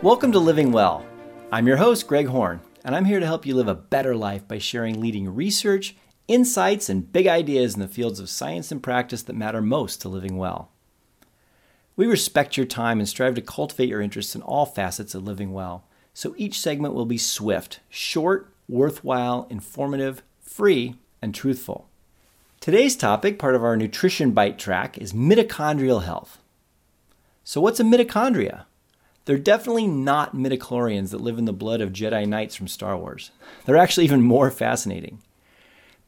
Welcome to Living Well. I'm your host, Greg Horn, and I'm here to help you live a better life by sharing leading research, insights, and big ideas in the fields of science and practice that matter most to living well. We respect your time and strive to cultivate your interests in all facets of living well, so each segment will be swift, short, worthwhile, informative, free, and truthful. Today's topic, part of our Nutrition Bite track, is mitochondrial health. So, what's a mitochondria? They're definitely not midichlorians that live in the blood of Jedi Knights from Star Wars. They're actually even more fascinating.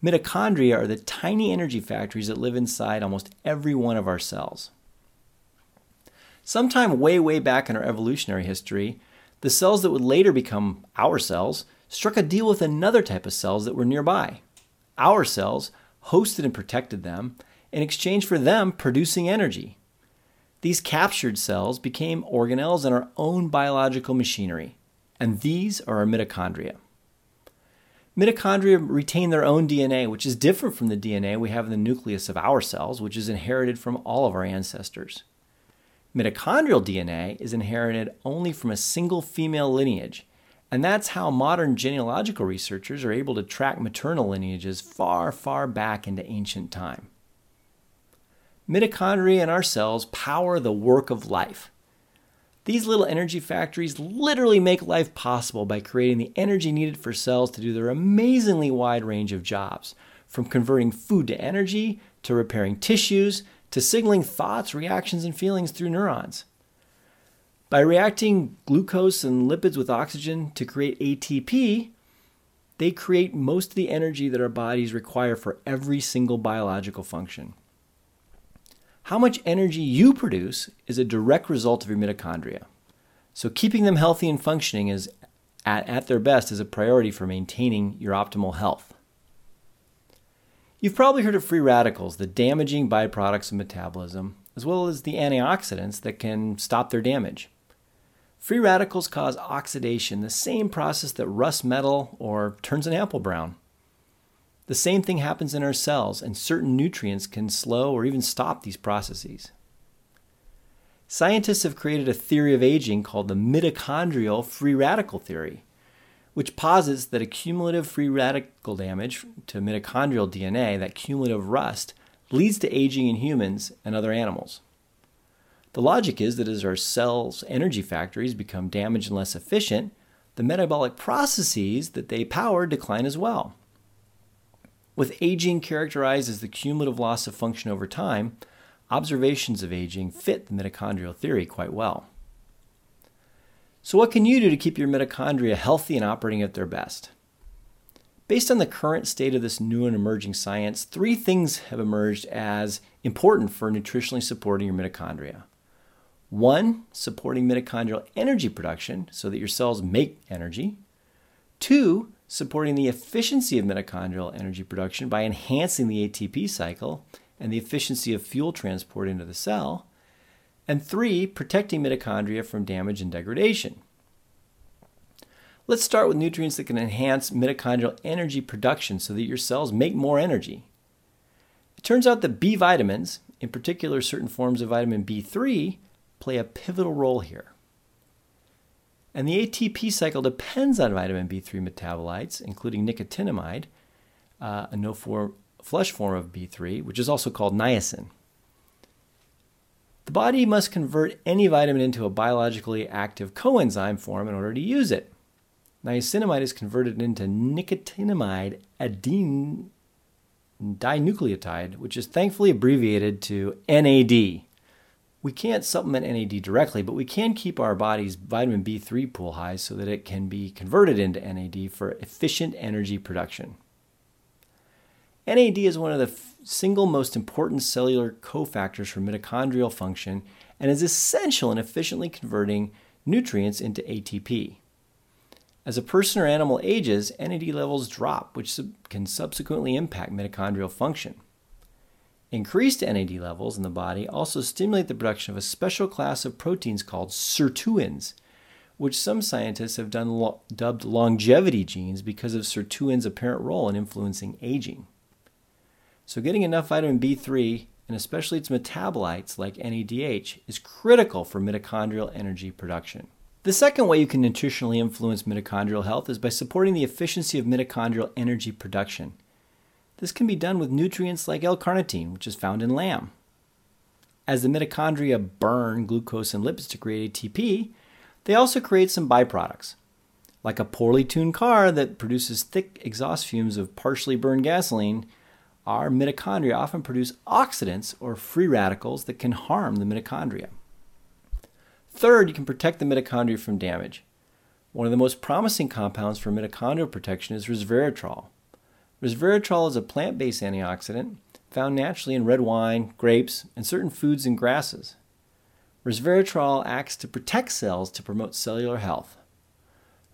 Mitochondria are the tiny energy factories that live inside almost every one of our cells. Sometime way, way back in our evolutionary history, the cells that would later become our cells struck a deal with another type of cells that were nearby. Our cells hosted and protected them in exchange for them producing energy. These captured cells became organelles in our own biological machinery, and these are our mitochondria. Mitochondria retain their own DNA, which is different from the DNA we have in the nucleus of our cells, which is inherited from all of our ancestors. Mitochondrial DNA is inherited only from a single female lineage, and that's how modern genealogical researchers are able to track maternal lineages far, far back into ancient time. Mitochondria in our cells power the work of life. These little energy factories literally make life possible by creating the energy needed for cells to do their amazingly wide range of jobs, from converting food to energy, to repairing tissues, to signaling thoughts, reactions, and feelings through neurons. By reacting glucose and lipids with oxygen to create ATP, they create most of the energy that our bodies require for every single biological function. How much energy you produce is a direct result of your mitochondria. So, keeping them healthy and functioning is at, at their best is a priority for maintaining your optimal health. You've probably heard of free radicals, the damaging byproducts of metabolism, as well as the antioxidants that can stop their damage. Free radicals cause oxidation, the same process that rusts metal or turns an apple brown. The same thing happens in our cells, and certain nutrients can slow or even stop these processes. Scientists have created a theory of aging called the mitochondrial free radical theory, which posits that a cumulative free radical damage to mitochondrial DNA, that cumulative rust, leads to aging in humans and other animals. The logic is that as our cells' energy factories become damaged and less efficient, the metabolic processes that they power decline as well. With aging characterized as the cumulative loss of function over time, observations of aging fit the mitochondrial theory quite well. So, what can you do to keep your mitochondria healthy and operating at their best? Based on the current state of this new and emerging science, three things have emerged as important for nutritionally supporting your mitochondria. One, supporting mitochondrial energy production so that your cells make energy. Two, supporting the efficiency of mitochondrial energy production by enhancing the ATP cycle and the efficiency of fuel transport into the cell. And three, protecting mitochondria from damage and degradation. Let's start with nutrients that can enhance mitochondrial energy production so that your cells make more energy. It turns out that B vitamins, in particular certain forms of vitamin B3, play a pivotal role here. And the ATP cycle depends on vitamin B3 metabolites, including nicotinamide, uh, a no for, flush form of B3, which is also called niacin. The body must convert any vitamin into a biologically active coenzyme form in order to use it. Niacinamide is converted into nicotinamide adenine dinucleotide, which is thankfully abbreviated to NAD we can't supplement NAD directly, but we can keep our body's vitamin B3 pool high so that it can be converted into NAD for efficient energy production. NAD is one of the f- single most important cellular cofactors for mitochondrial function and is essential in efficiently converting nutrients into ATP. As a person or animal ages, NAD levels drop, which sub- can subsequently impact mitochondrial function. Increased NAD levels in the body also stimulate the production of a special class of proteins called sirtuins, which some scientists have lo- dubbed longevity genes because of sirtuins' apparent role in influencing aging. So, getting enough vitamin B3, and especially its metabolites like NADH, is critical for mitochondrial energy production. The second way you can nutritionally influence mitochondrial health is by supporting the efficiency of mitochondrial energy production. This can be done with nutrients like L-carnitine, which is found in lamb. As the mitochondria burn glucose and lipids to create ATP, they also create some byproducts. Like a poorly tuned car that produces thick exhaust fumes of partially burned gasoline, our mitochondria often produce oxidants or free radicals that can harm the mitochondria. Third, you can protect the mitochondria from damage. One of the most promising compounds for mitochondrial protection is resveratrol. Resveratrol is a plant based antioxidant found naturally in red wine, grapes, and certain foods and grasses. Resveratrol acts to protect cells to promote cellular health.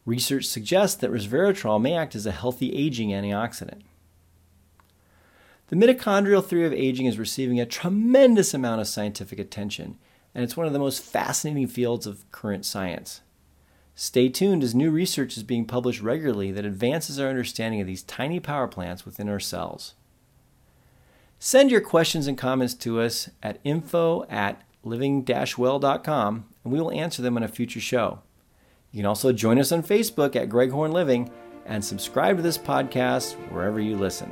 Research suggests that resveratrol may act as a healthy aging antioxidant. The mitochondrial theory of aging is receiving a tremendous amount of scientific attention and it's one of the most fascinating fields of current science. Stay tuned as new research is being published regularly that advances our understanding of these tiny power plants within our cells. Send your questions and comments to us at info at living-well.com and we will answer them on a future show. You can also join us on Facebook at Greg Horn Living and subscribe to this podcast wherever you listen.